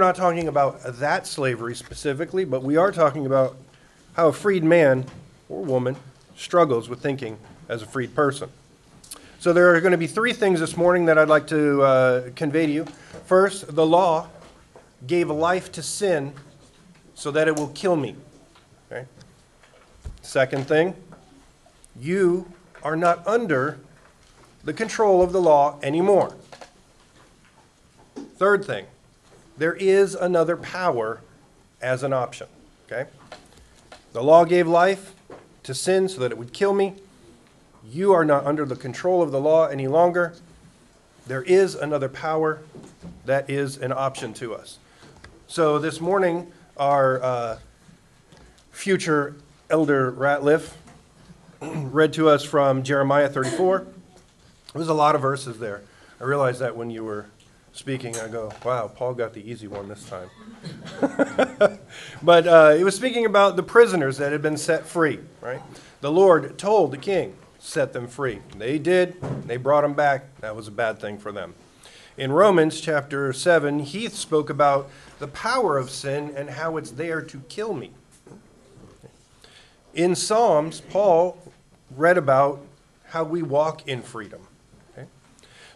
We're not talking about that slavery specifically, but we are talking about how a freed man or woman struggles with thinking as a freed person. So there are going to be three things this morning that I'd like to uh, convey to you. First, the law gave life to sin so that it will kill me. Okay? Second thing, you are not under the control of the law anymore. Third thing, there is another power as an option. Okay? The law gave life to sin so that it would kill me. You are not under the control of the law any longer. There is another power that is an option to us. So this morning, our uh, future elder Ratliff read to us from Jeremiah 34. There's a lot of verses there. I realized that when you were speaking, I go, wow, Paul got the easy one this time. but uh, he was speaking about the prisoners that had been set free, right? The Lord told the king, set them free. They did. They brought them back. That was a bad thing for them. In Romans chapter 7, Heath spoke about the power of sin and how it's there to kill me. In Psalms, Paul read about how we walk in freedom.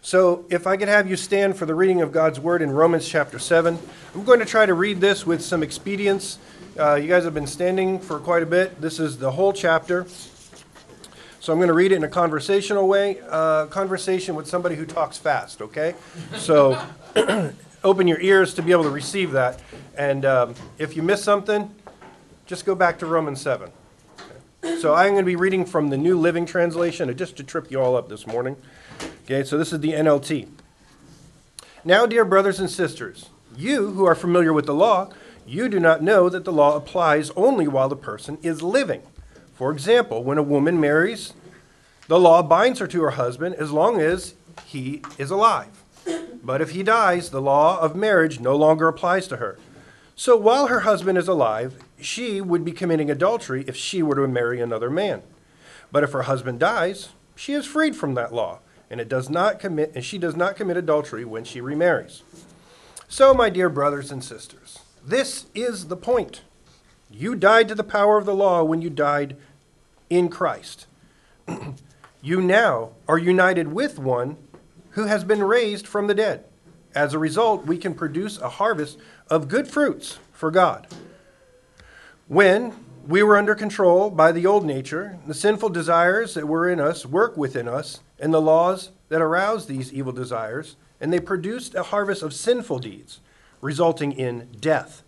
So, if I could have you stand for the reading of God's word in Romans chapter 7, I'm going to try to read this with some expedience. Uh, you guys have been standing for quite a bit. This is the whole chapter. So I'm going to read it in a conversational way, uh, conversation with somebody who talks fast, okay? So open your ears to be able to receive that. And um, if you miss something, just go back to Romans 7. Okay? So I'm going to be reading from the New Living Translation, just to trip you all up this morning. Okay, so this is the NLT. Now, dear brothers and sisters, you who are familiar with the law, you do not know that the law applies only while the person is living. For example, when a woman marries, the law binds her to her husband as long as he is alive. But if he dies, the law of marriage no longer applies to her. So while her husband is alive, she would be committing adultery if she were to marry another man. But if her husband dies, she is freed from that law, and it does not commit and she does not commit adultery when she remarries. So my dear brothers and sisters, this is the point. You died to the power of the law when you died in Christ. you now are united with one who has been raised from the dead. As a result, we can produce a harvest of good fruits for God. When we were under control by the old nature, the sinful desires that were in us work within us, and the laws that arouse these evil desires, and they produced a harvest of sinful deeds, resulting in death.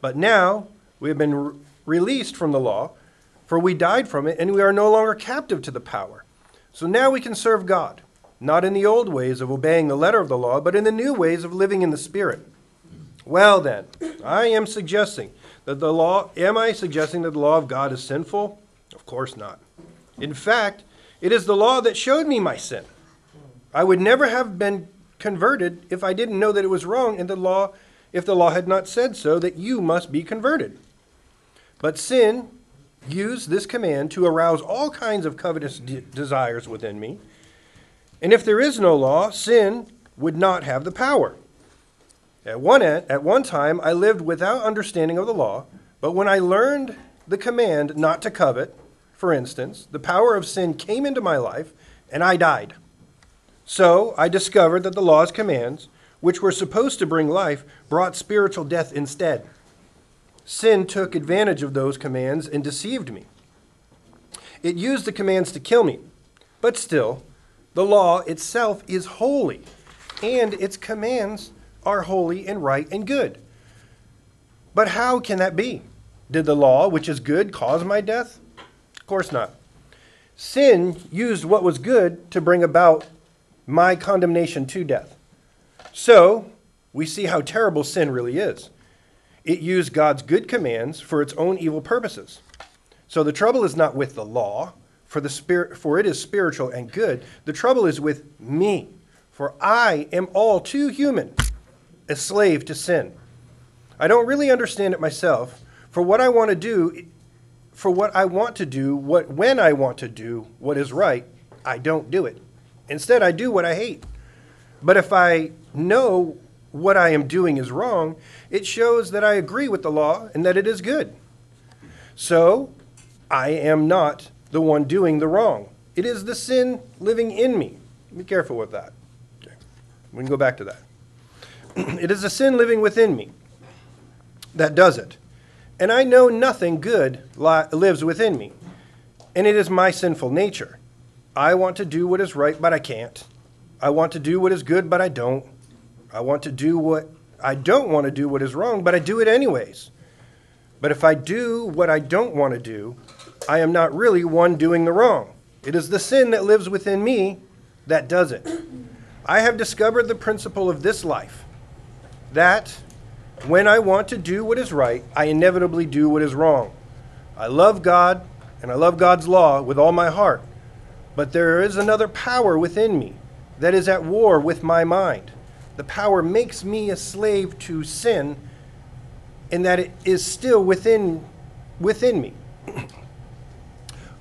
But now we have been re- released from the law, for we died from it, and we are no longer captive to the power. So now we can serve God, not in the old ways of obeying the letter of the law, but in the new ways of living in the Spirit. Well, then, I am suggesting that the law, am I suggesting that the law of God is sinful? Of course not. In fact, it is the law that showed me my sin. I would never have been converted if I didn't know that it was wrong and the law if the law had not said so that you must be converted. But sin used this command to arouse all kinds of covetous de- desires within me. And if there is no law, sin would not have the power. At one, at one time, I lived without understanding of the law, but when I learned the command not to covet, for instance, the power of sin came into my life, and I died. So I discovered that the law's commands, which were supposed to bring life, brought spiritual death instead. Sin took advantage of those commands and deceived me. It used the commands to kill me, but still, the law itself is holy, and its commands are holy and right and good. But how can that be? Did the law, which is good, cause my death? Of course not. Sin used what was good to bring about my condemnation to death. So, we see how terrible sin really is. It used God's good commands for its own evil purposes. So the trouble is not with the law, for the spirit for it is spiritual and good. The trouble is with me, for I am all too human a slave to sin. I don't really understand it myself. For what I want to do, for what I want to do, what when I want to do what is right, I don't do it. Instead, I do what I hate. But if I know what I am doing is wrong, it shows that I agree with the law and that it is good. So, I am not the one doing the wrong. It is the sin living in me. Be careful with that. Okay. We can go back to that. it is the sin living within me that does it. And I know nothing good li- lives within me. And it is my sinful nature. I want to do what is right, but I can't. I want to do what is good, but I don't. I want to do what I don't want to do what is wrong, but I do it anyways. But if I do what I don't want to do, I am not really one doing the wrong. It is the sin that lives within me that does it. I have discovered the principle of this life that when I want to do what is right, I inevitably do what is wrong. I love God and I love God's law with all my heart, but there is another power within me that is at war with my mind. The power makes me a slave to sin, and that it is still within, within me.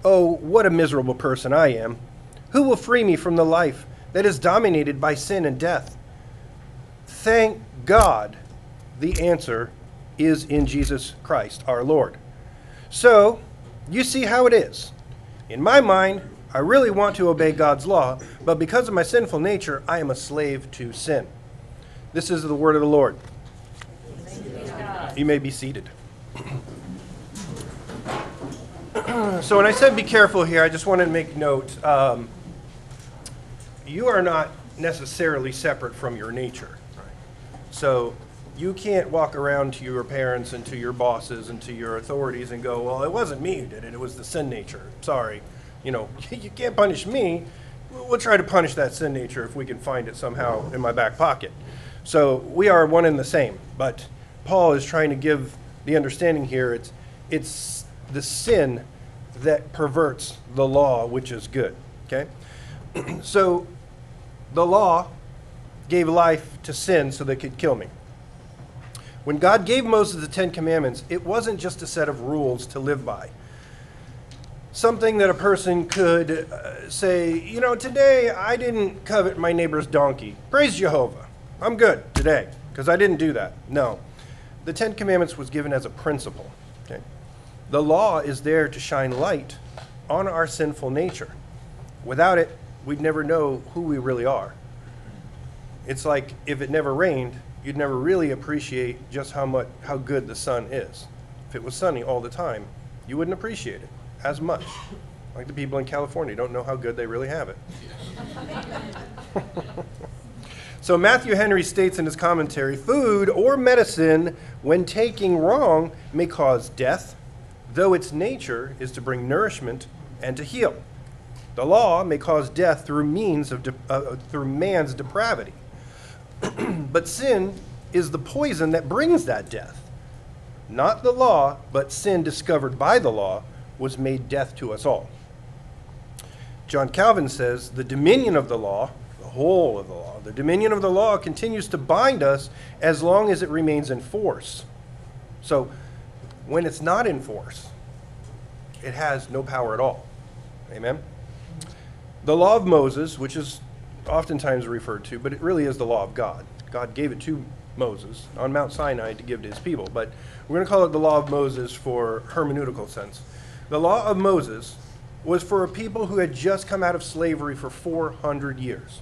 oh, what a miserable person I am! Who will free me from the life that is dominated by sin and death? Thank God the answer is in Jesus Christ, our Lord. So, you see how it is. In my mind, I really want to obey God's law, but because of my sinful nature, I am a slave to sin. This is the word of the Lord. You may be seated. so, when I said be careful here, I just wanted to make note um, you are not necessarily separate from your nature. So, you can't walk around to your parents and to your bosses and to your authorities and go, well, it wasn't me who did it, it was the sin nature. Sorry. You know, you can't punish me. We'll try to punish that sin nature if we can find it somehow in my back pocket. So we are one and the same. But Paul is trying to give the understanding here it's, it's the sin that perverts the law, which is good. Okay? so the law gave life to sin so they could kill me. When God gave Moses the Ten Commandments, it wasn't just a set of rules to live by. Something that a person could uh, say, you know, today I didn't covet my neighbor's donkey. Praise Jehovah. I'm good today because I didn't do that. No. The Ten Commandments was given as a principle. Okay? The law is there to shine light on our sinful nature. Without it, we'd never know who we really are. It's like if it never rained, you'd never really appreciate just how much how good the sun is. If it was sunny all the time, you wouldn't appreciate it as much. Like the people in California don't know how good they really have it. so Matthew Henry states in his commentary, food or medicine when taking wrong may cause death, though its nature is to bring nourishment and to heal. The law may cause death through means of de- uh, through man's depravity. but sin is the poison that brings that death. Not the law, but sin discovered by the law was made death to us all. John Calvin says the dominion of the law, the whole of the law, the dominion of the law continues to bind us as long as it remains in force. So when it's not in force, it has no power at all. Amen? The law of Moses, which is oftentimes referred to, but it really is the law of God. God gave it to Moses on Mount Sinai to give to his people, but we're going to call it the law of Moses for hermeneutical sense. The law of Moses was for a people who had just come out of slavery for 400 years.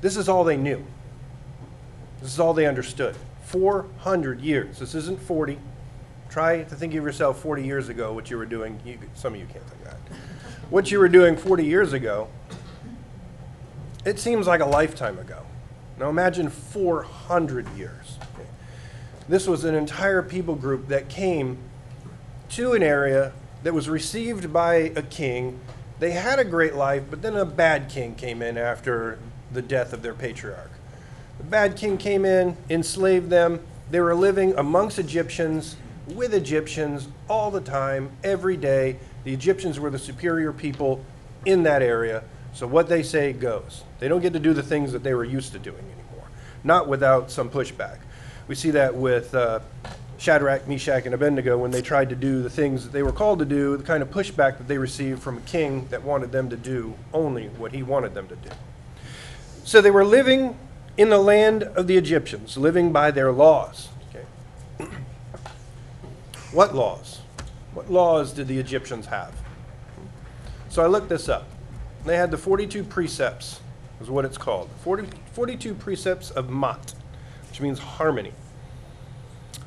This is all they knew. This is all they understood. 400 years. This isn't 40. Try to think of yourself 40 years ago, what you were doing. You, some of you can't think that. What you were doing 40 years ago it seems like a lifetime ago. Now imagine 400 years. This was an entire people group that came to an area that was received by a king. They had a great life, but then a bad king came in after the death of their patriarch. The bad king came in, enslaved them. They were living amongst Egyptians, with Egyptians, all the time, every day. The Egyptians were the superior people in that area. So what they say goes. They don't get to do the things that they were used to doing anymore, not without some pushback. We see that with uh, Shadrach, Meshach, and Abednego when they tried to do the things that they were called to do, the kind of pushback that they received from a king that wanted them to do only what he wanted them to do. So they were living in the land of the Egyptians, living by their laws. Okay. What laws? What laws did the Egyptians have? So I looked this up. They had the 42 precepts, is what it's called. 40, 42 precepts of Ma'at, which means harmony.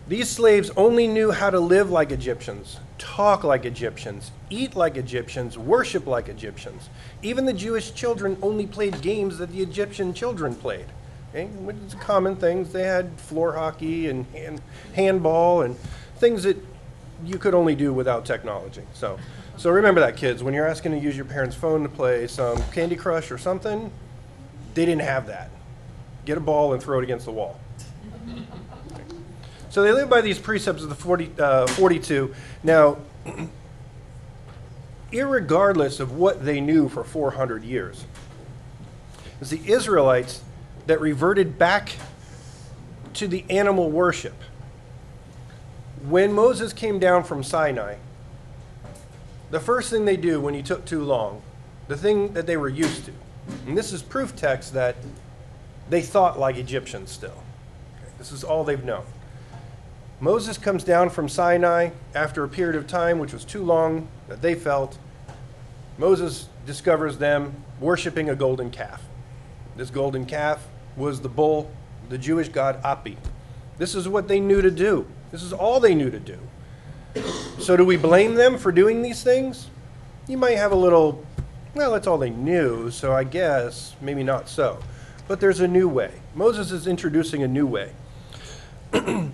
These slaves only knew how to live like Egyptians, talk like Egyptians, eat like Egyptians, worship like Egyptians. Even the Jewish children only played games that the Egyptian children played. Okay? Which is common things. They had floor hockey and hand, handball and things that you could only do without technology. So, so remember that, kids. When you're asking to use your parents' phone to play some Candy Crush or something, they didn't have that. Get a ball and throw it against the wall. So they live by these precepts of the 40, uh, 42. Now, irregardless of what they knew for 400 years, it's the Israelites that reverted back to the animal worship. When Moses came down from Sinai, the first thing they do when you took too long, the thing that they were used to, and this is proof text that they thought like Egyptians still. Okay, this is all they've known. Moses comes down from Sinai after a period of time which was too long that they felt. Moses discovers them worshiping a golden calf. This golden calf was the bull, the Jewish god Api. This is what they knew to do. This is all they knew to do. So, do we blame them for doing these things? You might have a little, well, that's all they knew, so I guess maybe not so. But there's a new way. Moses is introducing a new way.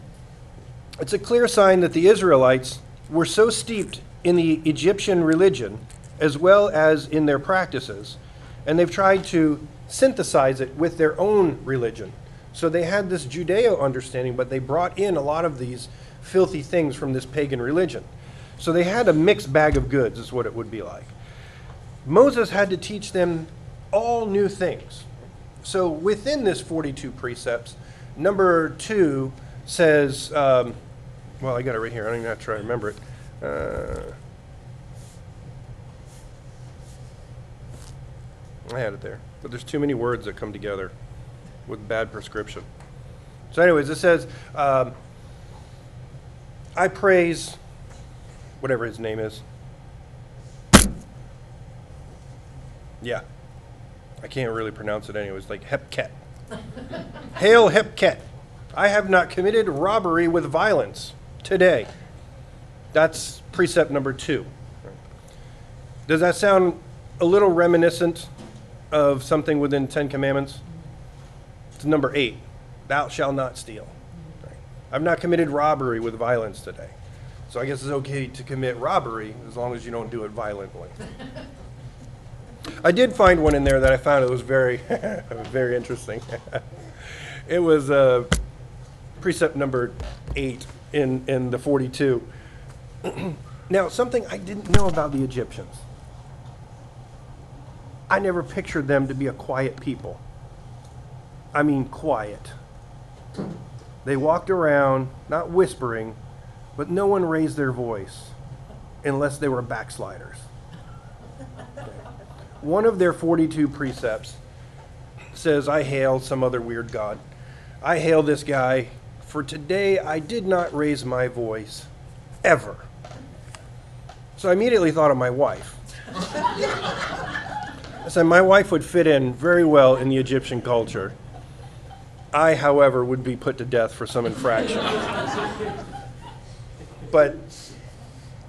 It's a clear sign that the Israelites were so steeped in the Egyptian religion as well as in their practices, and they've tried to synthesize it with their own religion. So they had this Judeo understanding, but they brought in a lot of these filthy things from this pagan religion. So they had a mixed bag of goods, is what it would be like. Moses had to teach them all new things. So within this 42 precepts, number two says, um, well, I got it right here. I don't even have to try to remember it. Uh, I had it there. But there's too many words that come together with bad prescription. So, anyways, it says, um, I praise whatever his name is. Yeah. I can't really pronounce it anyways, like Hepket. Hail Hepket. I have not committed robbery with violence today. That's precept number two. Does that sound a little reminiscent of something within Ten Commandments? It's number eight. Thou shalt not steal. I've not committed robbery with violence today. So I guess it's okay to commit robbery as long as you don't do it violently. I did find one in there that I found it was very, very interesting. it was uh, precept number eight in, in the 42. now, something I didn't know about the Egyptians. I never pictured them to be a quiet people. I mean, quiet. They walked around, not whispering, but no one raised their voice unless they were backsliders. One of their 42 precepts says, I hail some other weird God. I hail this guy for today I did not raise my voice, ever. So I immediately thought of my wife. I said, my wife would fit in very well in the Egyptian culture. I, however, would be put to death for some infraction. but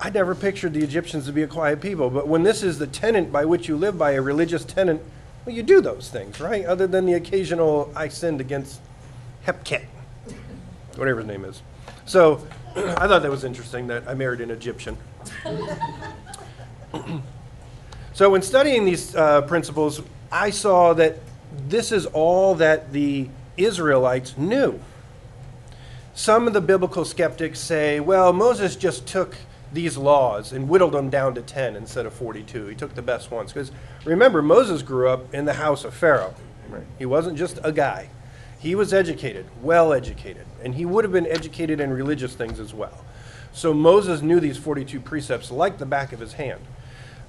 I never pictured the Egyptians to be a quiet people. But when this is the tenant by which you live by, a religious tenant, well, you do those things, right? Other than the occasional I sinned against Hepket whatever his name is. So I thought that was interesting that I married an Egyptian. so when studying these uh, principles, I saw that this is all that the Israelites knew. Some of the biblical skeptics say, well, Moses just took these laws and whittled them down to 10 instead of 42. He took the best ones. Because remember, Moses grew up in the house of Pharaoh. Right? He wasn't just a guy. He was educated, well educated, and he would have been educated in religious things as well. So Moses knew these 42 precepts like the back of his hand.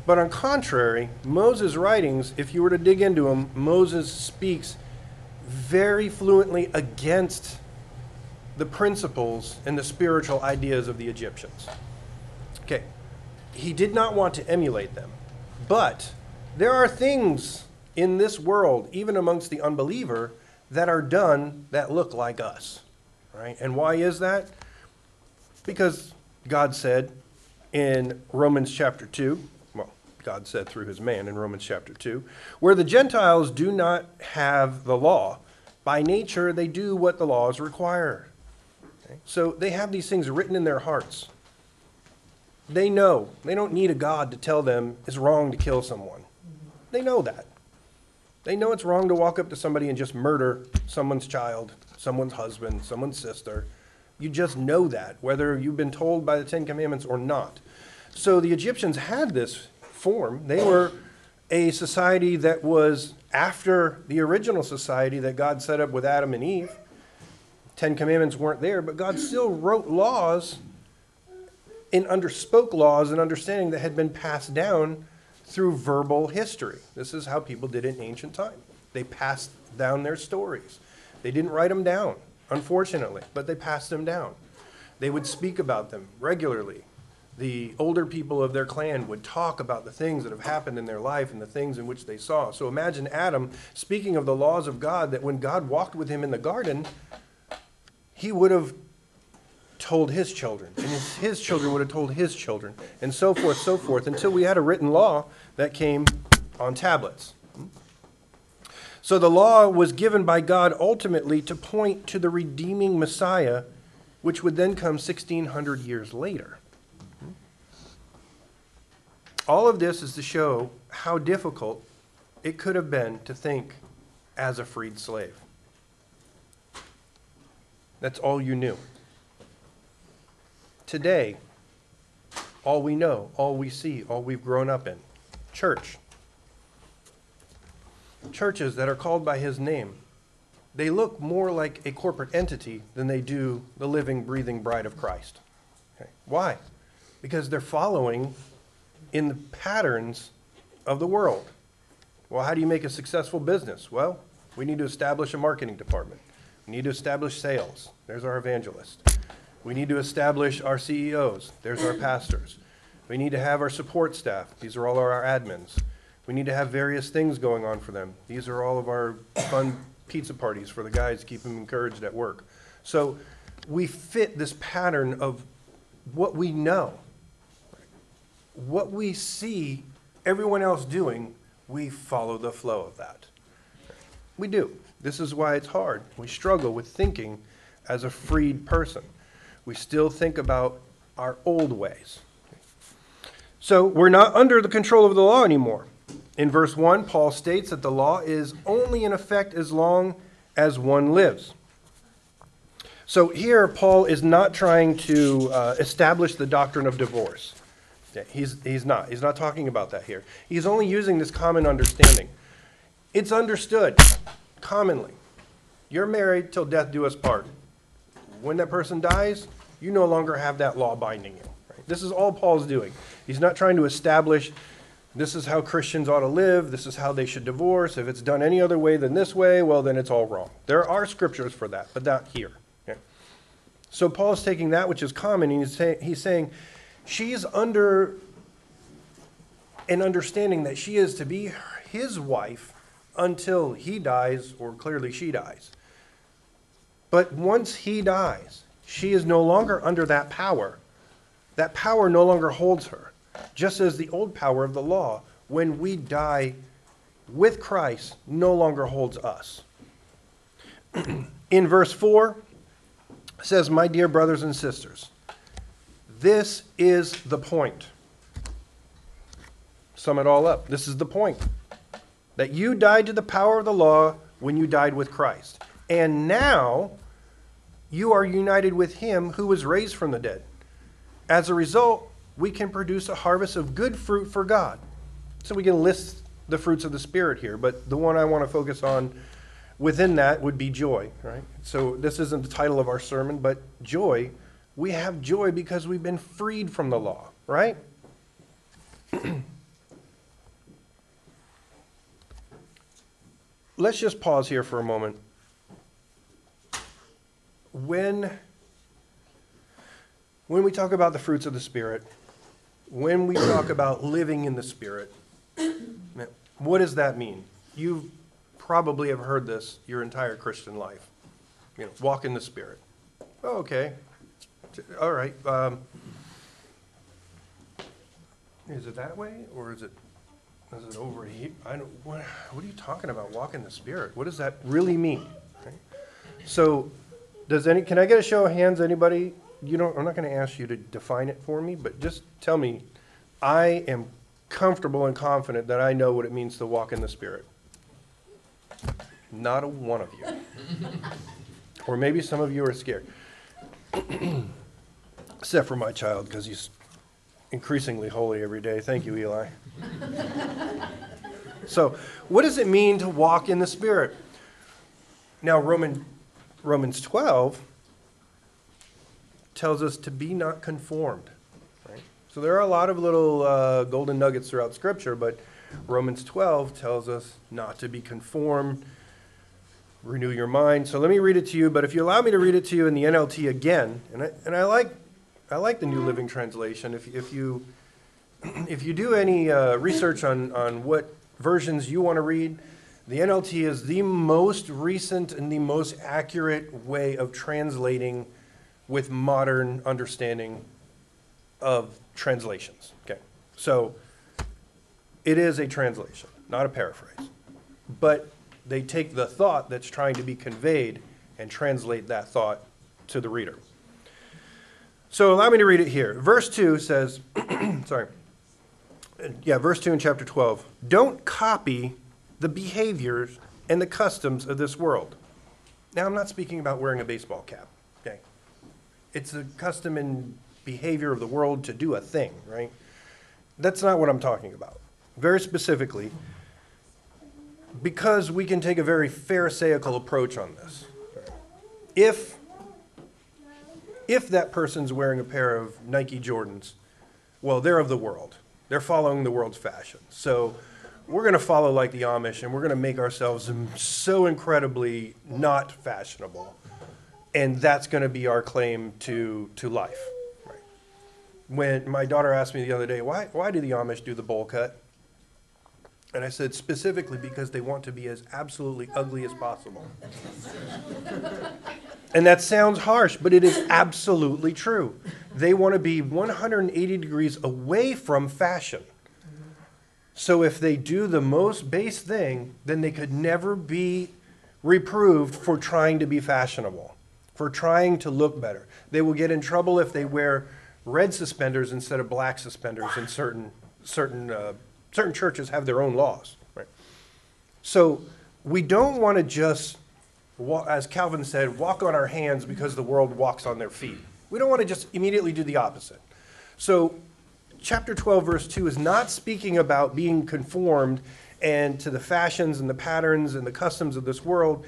But on contrary, Moses' writings, if you were to dig into them, Moses speaks very fluently against the principles and the spiritual ideas of the Egyptians. Okay, he did not want to emulate them, but there are things in this world, even amongst the unbeliever, that are done that look like us. Right? And why is that? Because God said in Romans chapter 2, well, God said through his man in Romans chapter 2, where the Gentiles do not have the law, by nature they do what the laws require. Okay? So they have these things written in their hearts. They know. They don't need a God to tell them it's wrong to kill someone. They know that. They know it's wrong to walk up to somebody and just murder someone's child, someone's husband, someone's sister. You just know that, whether you've been told by the Ten Commandments or not. So the Egyptians had this form. They were a society that was after the original society that God set up with Adam and Eve. Ten Commandments weren't there, but God still wrote laws and underspoke laws and understanding that had been passed down through verbal history. This is how people did it in ancient time. They passed down their stories. They didn't write them down, unfortunately, but they passed them down. They would speak about them regularly. The older people of their clan would talk about the things that have happened in their life and the things in which they saw. So imagine Adam speaking of the laws of God, that when God walked with him in the garden, he would have told his children, and his, his children would have told his children, and so forth, so forth, until we had a written law that came on tablets. So the law was given by God ultimately to point to the redeeming Messiah, which would then come 1,600 years later. All of this is to show how difficult it could have been to think as a freed slave. That's all you knew. Today, all we know, all we see, all we've grown up in church. Churches that are called by his name, they look more like a corporate entity than they do the living, breathing bride of Christ. Okay. Why? Because they're following in the patterns of the world. Well, how do you make a successful business? Well, we need to establish a marketing department. We need to establish sales. There's our evangelist. We need to establish our CEOs. There's our pastors. We need to have our support staff. These are all our admins. We need to have various things going on for them. These are all of our fun pizza parties for the guys to keep them encouraged at work. So we fit this pattern of what we know. What we see everyone else doing, we follow the flow of that. We do. This is why it's hard. We struggle with thinking as a freed person we still think about our old ways. So we're not under the control of the law anymore. In verse 1, Paul states that the law is only in effect as long as one lives. So here, Paul is not trying to uh, establish the doctrine of divorce. He's, he's not. He's not talking about that here. He's only using this common understanding. It's understood commonly. You're married till death do us part when that person dies, you no longer have that law binding you. Right? This is all Paul's doing. He's not trying to establish this is how Christians ought to live, this is how they should divorce. If it's done any other way than this way, well, then it's all wrong. There are scriptures for that, but not here. Okay? So Paul is taking that which is common, and he's, say, he's saying she's under an understanding that she is to be his wife until he dies, or clearly she dies. But once he dies, she is no longer under that power. That power no longer holds her, just as the old power of the law, when we die with Christ, no longer holds us. In verse 4, says, My dear brothers and sisters, this is the point. Sum it all up. This is the point. That you died to the power of the law when you died with Christ. And now you are united with him who was raised from the dead. As a result, we can produce a harvest of good fruit for God. So we can list the fruits of the Spirit here, but the one I want to focus on within that would be joy, right? So this isn't the title of our sermon, but joy. We have joy because we've been freed from the law, right? Let's just pause here for a moment when when we talk about the fruits of the spirit, when we talk about living in the spirit, what does that mean? You probably have heard this your entire Christian life. You know, walk in the spirit. Oh, okay. All right. Um, is it that way, or is it is it over here? I don't. What, what are you talking about? Walk in the spirit. What does that really mean? Okay. So, does any? Can I get a show of hands? Anybody? You don't. I'm not going to ask you to define it for me, but just tell me. I am comfortable and confident that I know what it means to walk in the spirit. Not a one of you. or maybe some of you are scared. Except for my child, because he's increasingly holy every day. Thank you, Eli. so, what does it mean to walk in the Spirit? Now, Roman, Romans 12 tells us to be not conformed. So, there are a lot of little uh, golden nuggets throughout Scripture, but Romans 12 tells us not to be conformed, renew your mind. So, let me read it to you, but if you allow me to read it to you in the NLT again, and I, and I like I like the New Living Translation. If, if you if you do any uh, research on, on what versions you want to read, the NLT is the most recent and the most accurate way of translating with modern understanding of translations. Okay, so it is a translation, not a paraphrase, but they take the thought that's trying to be conveyed and translate that thought to the reader. So allow me to read it here. Verse 2 says, sorry. Yeah, verse 2 in chapter 12. Don't copy the behaviors and the customs of this world. Now, I'm not speaking about wearing a baseball cap, okay? It's a custom and behavior of the world to do a thing, right? That's not what I'm talking about. Very specifically, because we can take a very Pharisaical approach on this. If if that person's wearing a pair of Nike Jordans, well, they're of the world. They're following the world's fashion. So we're going to follow like the Amish and we're going to make ourselves so incredibly not fashionable. And that's going to be our claim to, to life. Right. When my daughter asked me the other day, why, why do the Amish do the bowl cut? And I said, specifically because they want to be as absolutely ugly as possible. and that sounds harsh, but it is absolutely true. They want to be 180 degrees away from fashion. So if they do the most base thing, then they could never be reproved for trying to be fashionable, for trying to look better. They will get in trouble if they wear red suspenders instead of black suspenders in certain certain uh, certain churches have their own laws, right? So we don't want to just, as Calvin said, walk on our hands because the world walks on their feet. We don't want to just immediately do the opposite. So chapter 12, verse 2 is not speaking about being conformed and to the fashions and the patterns and the customs of this world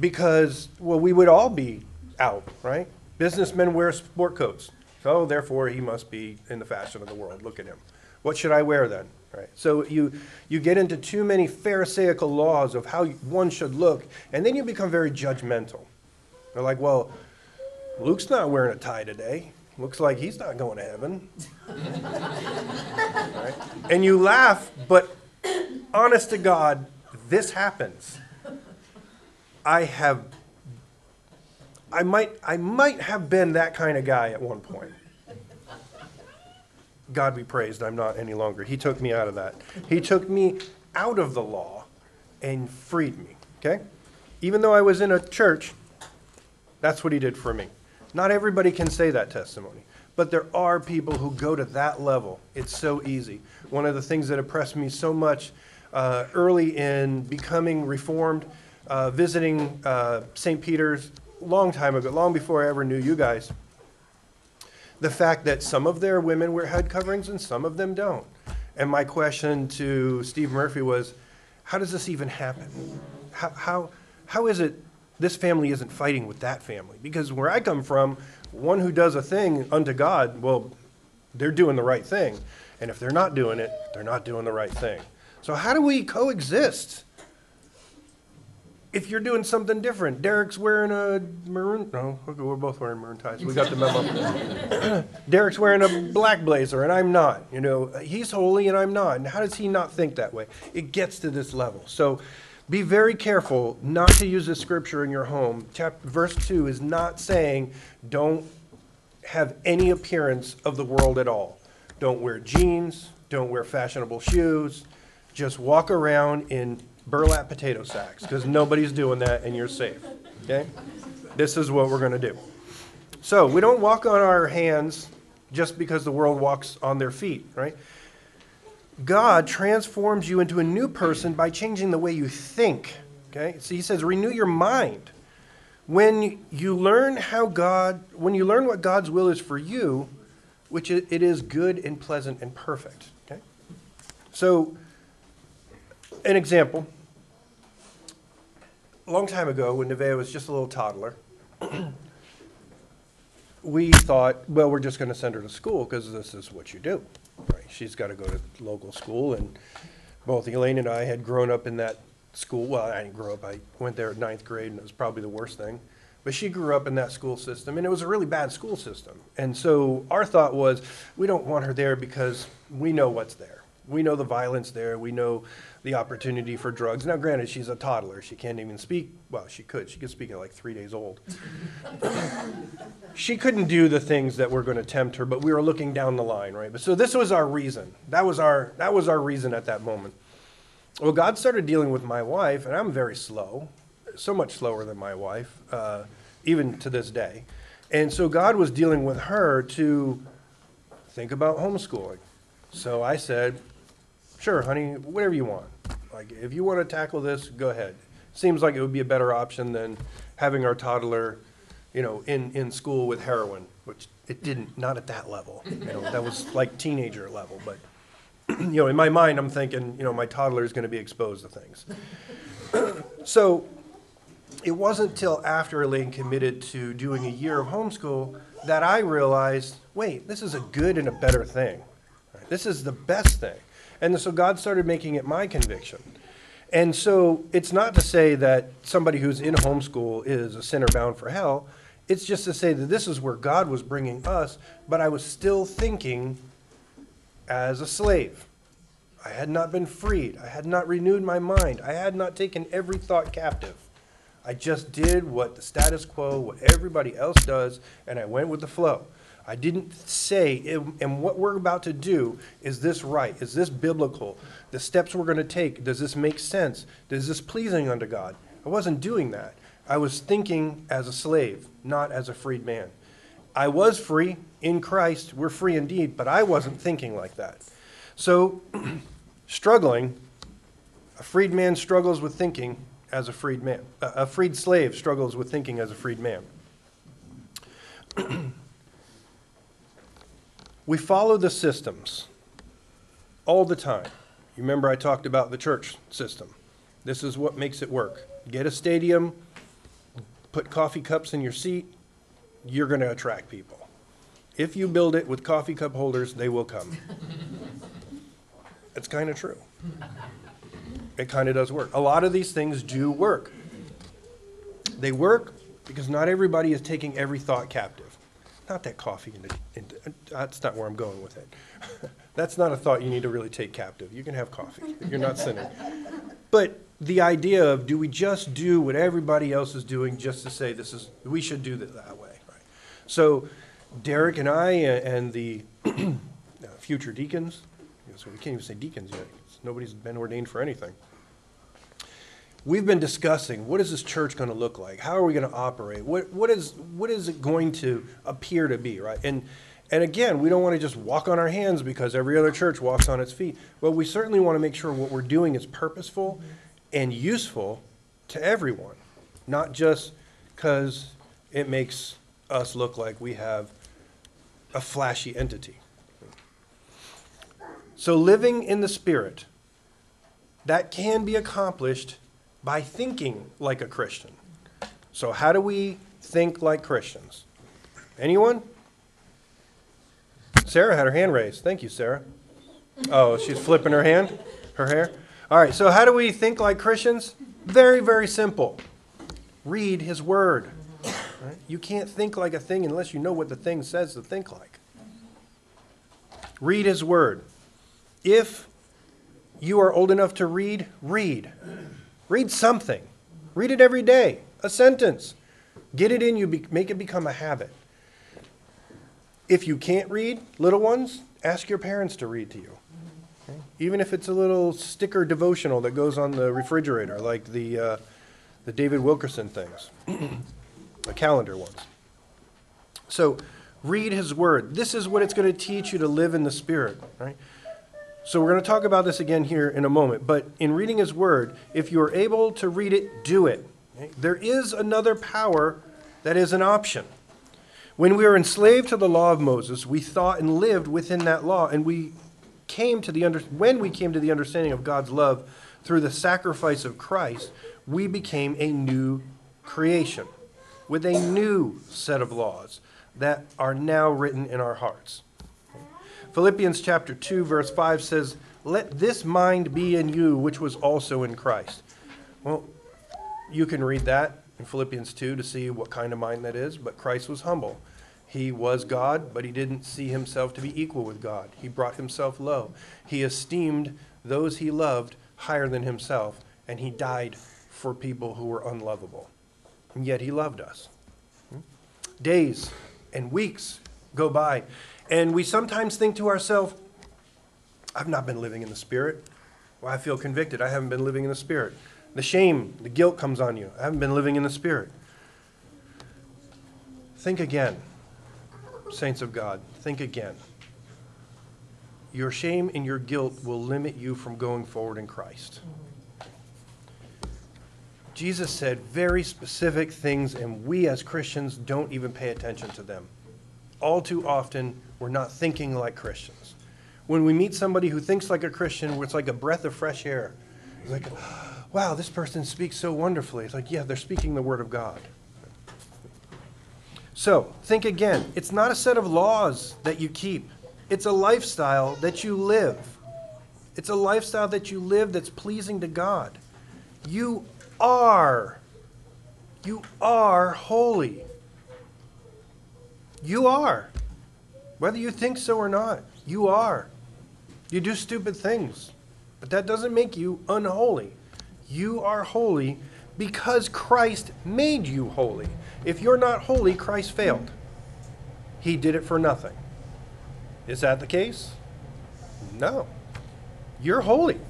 because, well, we would all be out, right? Businessmen wear sport coats. So therefore, he must be in the fashion of the world. Look at him. What should I wear then? Right. So you, you get into too many Pharisaical laws of how one should look, and then you become very judgmental. They're like, well, Luke's not wearing a tie today. Looks like he's not going to heaven. right? And you laugh, but honest to God, this happens. I have I might I might have been that kind of guy at one point. God be praised, I'm not any longer. He took me out of that. He took me out of the law and freed me, okay? Even though I was in a church, that's what he did for me. Not everybody can say that testimony, but there are people who go to that level. It's so easy. One of the things that oppressed me so much uh, early in becoming reformed, uh, visiting uh, St. Peter's, long time ago, long before I ever knew you guys the fact that some of their women wear head coverings and some of them don't. And my question to Steve Murphy was, how does this even happen? How, how, how is it this family isn't fighting with that family? Because where I come from, one who does a thing unto God, well, they're doing the right thing. And if they're not doing it, they're not doing the right thing. So how do we coexist? If you're doing something different, Derek's wearing a maroon. No, we're both wearing maroon ties. We got the memo. Derek's wearing a black blazer, and I'm not. You know, he's holy, and I'm not. And how does he not think that way? It gets to this level. So, be very careful not to use this scripture in your home. Verse two is not saying don't have any appearance of the world at all. Don't wear jeans. Don't wear fashionable shoes. Just walk around in burlap potato sacks because nobody's doing that and you're safe. Okay? This is what we're going to do. So we don't walk on our hands just because the world walks on their feet, right? God transforms you into a new person by changing the way you think. Okay? So he says, renew your mind. When you learn how God, when you learn what God's will is for you, which it is good and pleasant and perfect. Okay? So, an example a long time ago, when Nevaeh was just a little toddler, we thought, well, we're just going to send her to school because this is what you do. Right? She's got to go to local school, and both Elaine and I had grown up in that school. Well, I didn't grow up. I went there at ninth grade, and it was probably the worst thing. But she grew up in that school system, and it was a really bad school system. And so our thought was, we don't want her there because we know what's there. We know the violence there. We know the opportunity for drugs. Now, granted, she's a toddler. She can't even speak. Well, she could. She could speak at like three days old. she couldn't do the things that were going to tempt her, but we were looking down the line, right? But so this was our reason. That was our that was our reason at that moment. Well, God started dealing with my wife, and I'm very slow, so much slower than my wife, uh, even to this day. And so God was dealing with her to think about homeschooling. So I said, sure, honey, whatever you want. Like, if you want to tackle this, go ahead. Seems like it would be a better option than having our toddler, you know, in, in school with heroin, which it didn't, not at that level. You know, that was like teenager level, but, you know, in my mind, I'm thinking, you know, my toddler is going to be exposed to things. so it wasn't till after Elaine committed to doing a year of homeschool that I realized, wait, this is a good and a better thing. This is the best thing. And so God started making it my conviction. And so it's not to say that somebody who's in homeschool is a sinner bound for hell. It's just to say that this is where God was bringing us, but I was still thinking as a slave. I had not been freed. I had not renewed my mind. I had not taken every thought captive. I just did what the status quo, what everybody else does, and I went with the flow. I didn't say, and what we're about to do, is this right? Is this biblical? The steps we're going to take, does this make sense? Is this pleasing unto God? I wasn't doing that. I was thinking as a slave, not as a freed man. I was free in Christ. We're free indeed, but I wasn't thinking like that. So, struggling, a freed man struggles with thinking as a freed man. A freed slave struggles with thinking as a freed man. We follow the systems all the time. You remember I talked about the church system. This is what makes it work. Get a stadium, put coffee cups in your seat, you're going to attract people. If you build it with coffee cup holders, they will come. it's kind of true. It kind of does work. A lot of these things do work. They work because not everybody is taking every thought captive. Not that coffee, that's not where I'm going with it. that's not a thought you need to really take captive. You can have coffee, you're not sinning. But the idea of do we just do what everybody else is doing just to say this is, we should do it that way, right? So Derek and I uh, and the future deacons, so we can't even say deacons yet, nobody's been ordained for anything we've been discussing what is this church going to look like? How are we going to operate? What what is what is it going to appear to be, right? And and again, we don't want to just walk on our hands because every other church walks on its feet. But we certainly want to make sure what we're doing is purposeful and useful to everyone, not just because it makes us look like we have a flashy entity. So living in the spirit that can be accomplished by thinking like a Christian. So, how do we think like Christians? Anyone? Sarah had her hand raised. Thank you, Sarah. Oh, she's flipping her hand, her hair. All right, so how do we think like Christians? Very, very simple. Read his word. Right? You can't think like a thing unless you know what the thing says to think like. Read his word. If you are old enough to read, read. Read something. Read it every day, a sentence. Get it in you, make it become a habit. If you can't read, little ones, ask your parents to read to you. Okay? Even if it's a little sticker devotional that goes on the refrigerator, like the, uh, the David Wilkerson things, the calendar ones. So, read his word. This is what it's going to teach you to live in the Spirit, right? So we're going to talk about this again here in a moment. But in reading his word, if you are able to read it, do it. There is another power that is an option. When we were enslaved to the law of Moses, we thought and lived within that law, and we came to the under, when we came to the understanding of God's love through the sacrifice of Christ, we became a new creation with a new set of laws that are now written in our hearts. Philippians chapter 2 verse 5 says, "Let this mind be in you which was also in Christ." Well, you can read that in Philippians 2 to see what kind of mind that is, but Christ was humble. He was God, but he didn't see himself to be equal with God. He brought himself low. He esteemed those he loved higher than himself, and he died for people who were unlovable. And yet he loved us. Hmm? Days and weeks go by, and we sometimes think to ourselves, I've not been living in the Spirit. Well, I feel convicted. I haven't been living in the Spirit. The shame, the guilt comes on you. I haven't been living in the Spirit. Think again, saints of God. Think again. Your shame and your guilt will limit you from going forward in Christ. Jesus said very specific things, and we as Christians don't even pay attention to them. All too often, we're not thinking like Christians. When we meet somebody who thinks like a Christian, it's like a breath of fresh air. It's like, wow, this person speaks so wonderfully. It's like, yeah, they're speaking the Word of God. So, think again. It's not a set of laws that you keep, it's a lifestyle that you live. It's a lifestyle that you live that's pleasing to God. You are. You are holy. You are. Whether you think so or not, you are. You do stupid things, but that doesn't make you unholy. You are holy because Christ made you holy. If you're not holy, Christ failed. He did it for nothing. Is that the case? No. You're holy.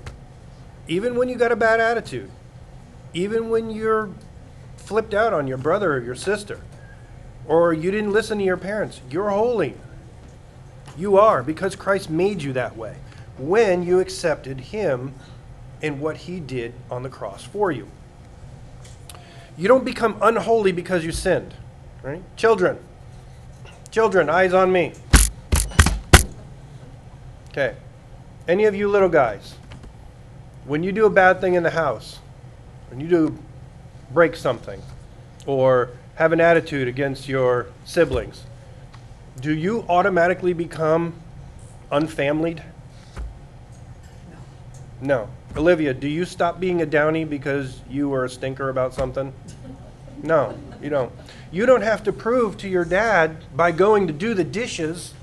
Even when you got a bad attitude, even when you're flipped out on your brother or your sister, or you didn't listen to your parents, you're holy. You are because Christ made you that way when you accepted Him and what He did on the cross for you. You don't become unholy because you sinned, right? Children, children, eyes on me. Okay. Any of you little guys, when you do a bad thing in the house, when you do break something, or have an attitude against your siblings, do you automatically become unfamilied? No. Olivia, do you stop being a downy because you were a stinker about something? No, you don't. You don't have to prove to your dad by going to do the dishes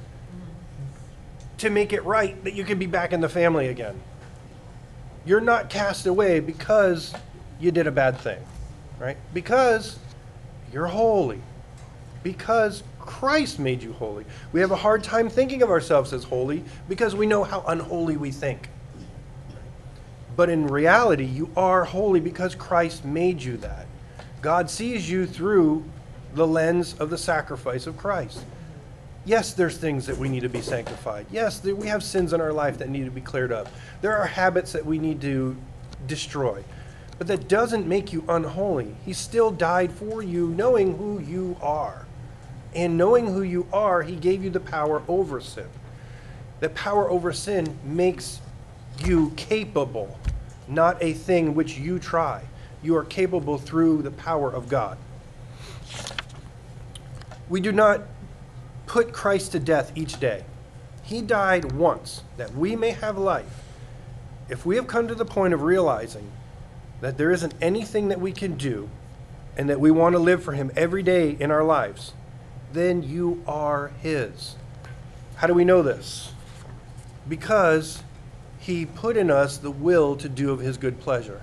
to make it right that you can be back in the family again. You're not cast away because you did a bad thing, right? Because you're holy. Because Christ made you holy. We have a hard time thinking of ourselves as holy because we know how unholy we think. But in reality, you are holy because Christ made you that. God sees you through the lens of the sacrifice of Christ. Yes, there's things that we need to be sanctified. Yes, we have sins in our life that need to be cleared up. There are habits that we need to destroy. But that doesn't make you unholy. He still died for you, knowing who you are. And knowing who you are, He gave you the power over sin. That power over sin makes you capable, not a thing which you try. You are capable through the power of God. We do not put Christ to death each day. He died once that we may have life. If we have come to the point of realizing that there isn't anything that we can do and that we want to live for Him every day in our lives, then you are His. How do we know this? Because He put in us the will to do of His good pleasure.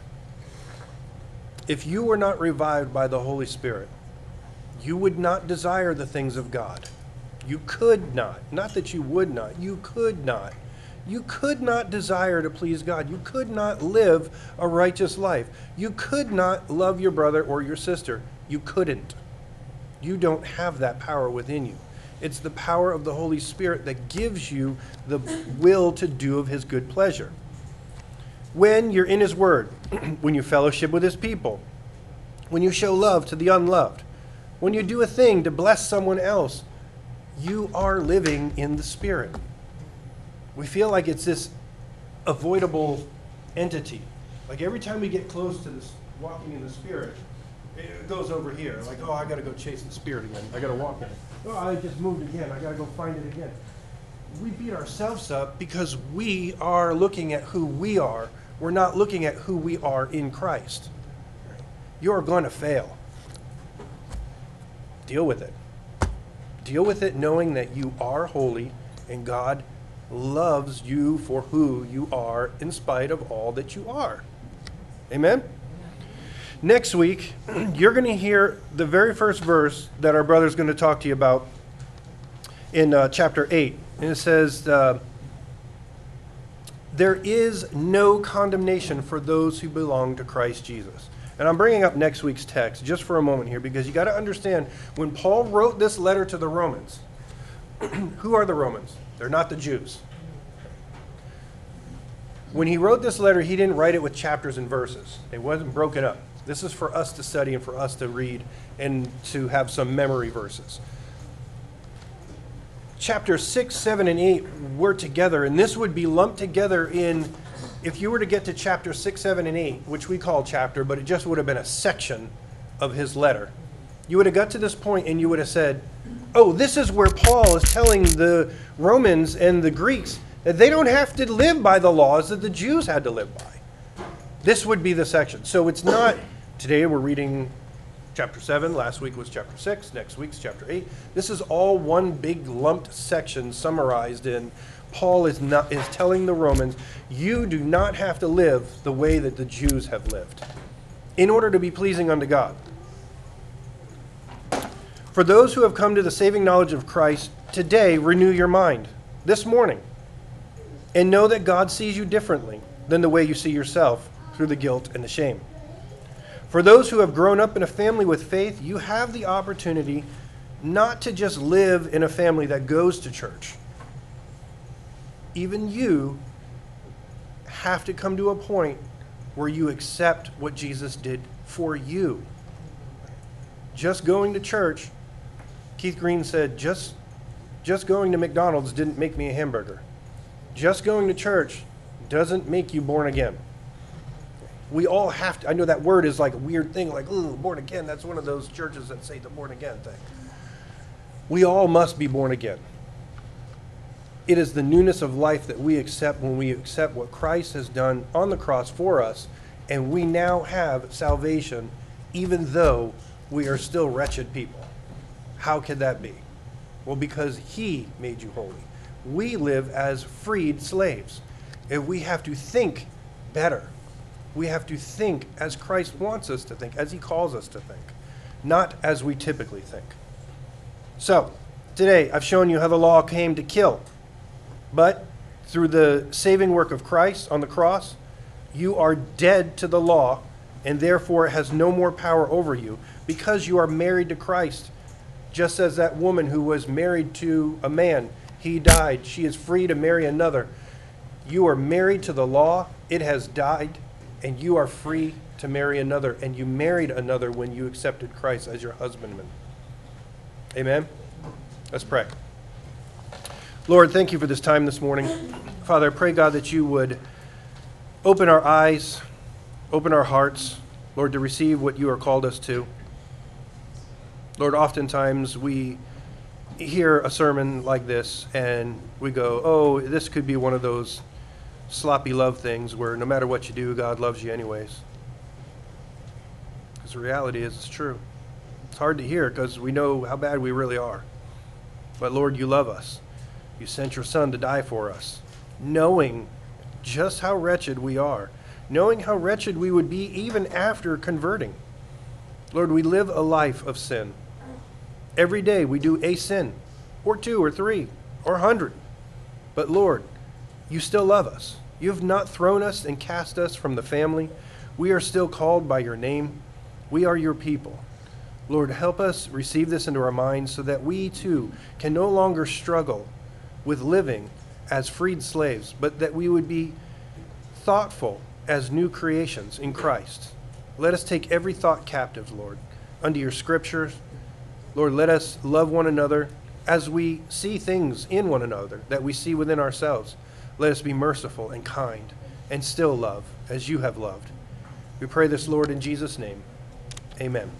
If you were not revived by the Holy Spirit, you would not desire the things of God. You could not. Not that you would not. You could not. You could not desire to please God. You could not live a righteous life. You could not love your brother or your sister. You couldn't. You don't have that power within you. It's the power of the Holy Spirit that gives you the will to do of His good pleasure. When you're in His Word, when you fellowship with His people, when you show love to the unloved, when you do a thing to bless someone else, you are living in the Spirit. We feel like it's this avoidable entity. Like every time we get close to this walking in the Spirit, it goes over here. Like, oh, I got to go chase the Spirit again. I got to walk in it. Oh, I just moved again. I got to go find it again. We beat ourselves up because we are looking at who we are. We're not looking at who we are in Christ. You're going to fail. Deal with it. Deal with it knowing that you are holy and God loves you for who you are in spite of all that you are. Amen? Next week, you're going to hear the very first verse that our brother's going to talk to you about in uh, chapter 8. And it says, uh, There is no condemnation for those who belong to Christ Jesus. And I'm bringing up next week's text just for a moment here because you got to understand when Paul wrote this letter to the Romans, who are the Romans? They're not the Jews. When he wrote this letter, he didn't write it with chapters and verses, it wasn't broken up. This is for us to study and for us to read and to have some memory verses. Chapters 6, 7, and 8 were together, and this would be lumped together in if you were to get to chapter 6, 7, and 8, which we call chapter, but it just would have been a section of his letter, you would have got to this point and you would have said, Oh, this is where Paul is telling the Romans and the Greeks that they don't have to live by the laws that the Jews had to live by. This would be the section. So it's not, today we're reading chapter 7, last week was chapter 6, next week's chapter 8. This is all one big lumped section summarized in Paul is, not, is telling the Romans, you do not have to live the way that the Jews have lived in order to be pleasing unto God. For those who have come to the saving knowledge of Christ, today renew your mind, this morning, and know that God sees you differently than the way you see yourself through the guilt and the shame. For those who have grown up in a family with faith, you have the opportunity not to just live in a family that goes to church even you have to come to a point where you accept what Jesus did for you. Just going to church, Keith Green said, just, just going to McDonald's didn't make me a hamburger. Just going to church doesn't make you born again. We all have to, I know that word is like a weird thing, like, ooh, born again. That's one of those churches that say the born again thing. We all must be born again. It is the newness of life that we accept when we accept what Christ has done on the cross for us, and we now have salvation, even though we are still wretched people. How could that be? Well, because He made you holy. We live as freed slaves, and we have to think better. We have to think as Christ wants us to think, as He calls us to think, not as we typically think. So, today I've shown you how the law came to kill but through the saving work of Christ on the cross, you are dead to the law, and therefore it has no more power over you because you are married to Christ. Just as that woman who was married to a man, he died. She is free to marry another. You are married to the law, it has died, and you are free to marry another. And you married another when you accepted Christ as your husbandman. Amen? Let's pray. Lord, thank you for this time this morning. Father, I pray, God, that you would open our eyes, open our hearts, Lord, to receive what you are called us to. Lord, oftentimes we hear a sermon like this and we go, oh, this could be one of those sloppy love things where no matter what you do, God loves you anyways. Because the reality is, it's true. It's hard to hear because we know how bad we really are. But Lord, you love us. You sent your Son to die for us, knowing just how wretched we are, knowing how wretched we would be even after converting. Lord, we live a life of sin. Every day we do a sin, or two, or three, or a hundred. But Lord, you still love us. You have not thrown us and cast us from the family. We are still called by your name. We are your people. Lord, help us receive this into our minds so that we too can no longer struggle with living as freed slaves, but that we would be thoughtful as new creations in Christ. Let us take every thought captive, Lord, under your scriptures. Lord, let us love one another as we see things in one another that we see within ourselves. Let us be merciful and kind and still love as you have loved. We pray this, Lord, in Jesus' name. Amen.